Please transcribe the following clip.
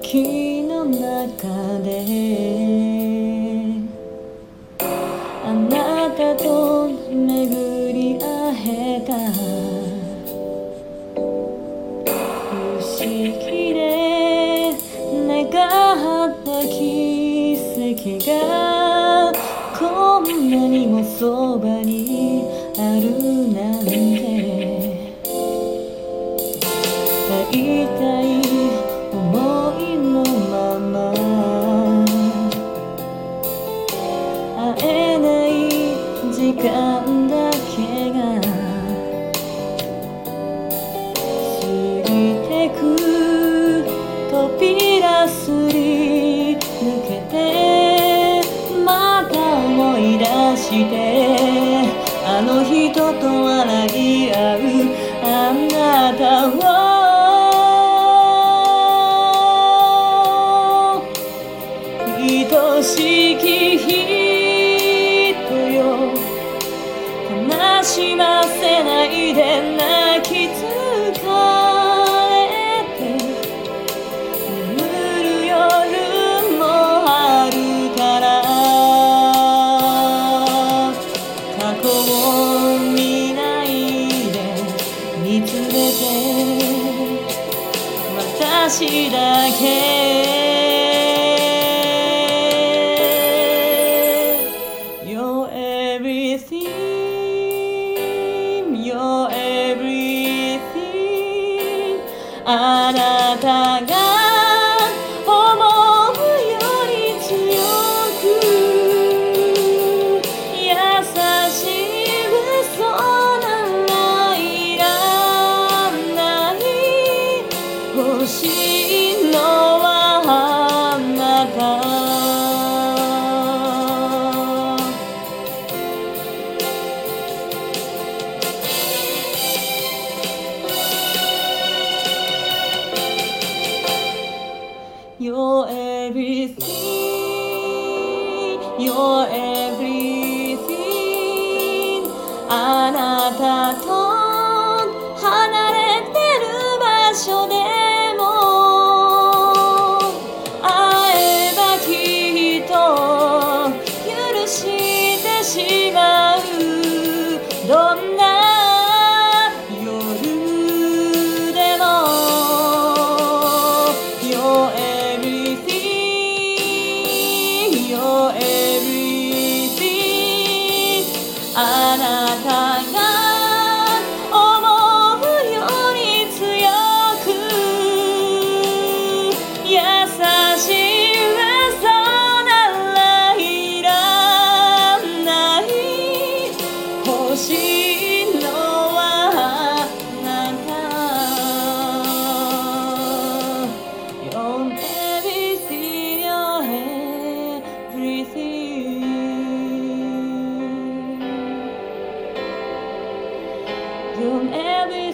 気の中で。あなたと巡り会えた。不思議で願った奇跡がこんなにもそばにあるなんて。時間だけが。過ぎてく扉すり抜けて。また思い出して。あの人としませないで泣き疲れて。眠る夜もあるから。過去を見ないで見つめて。私だけ。You're everything あなた You're everything You're everything あなたと離れてる場所でも会えばきっと許してしまうどんなあなたが思うより強く優しい嘘ならいらない欲しい You'll never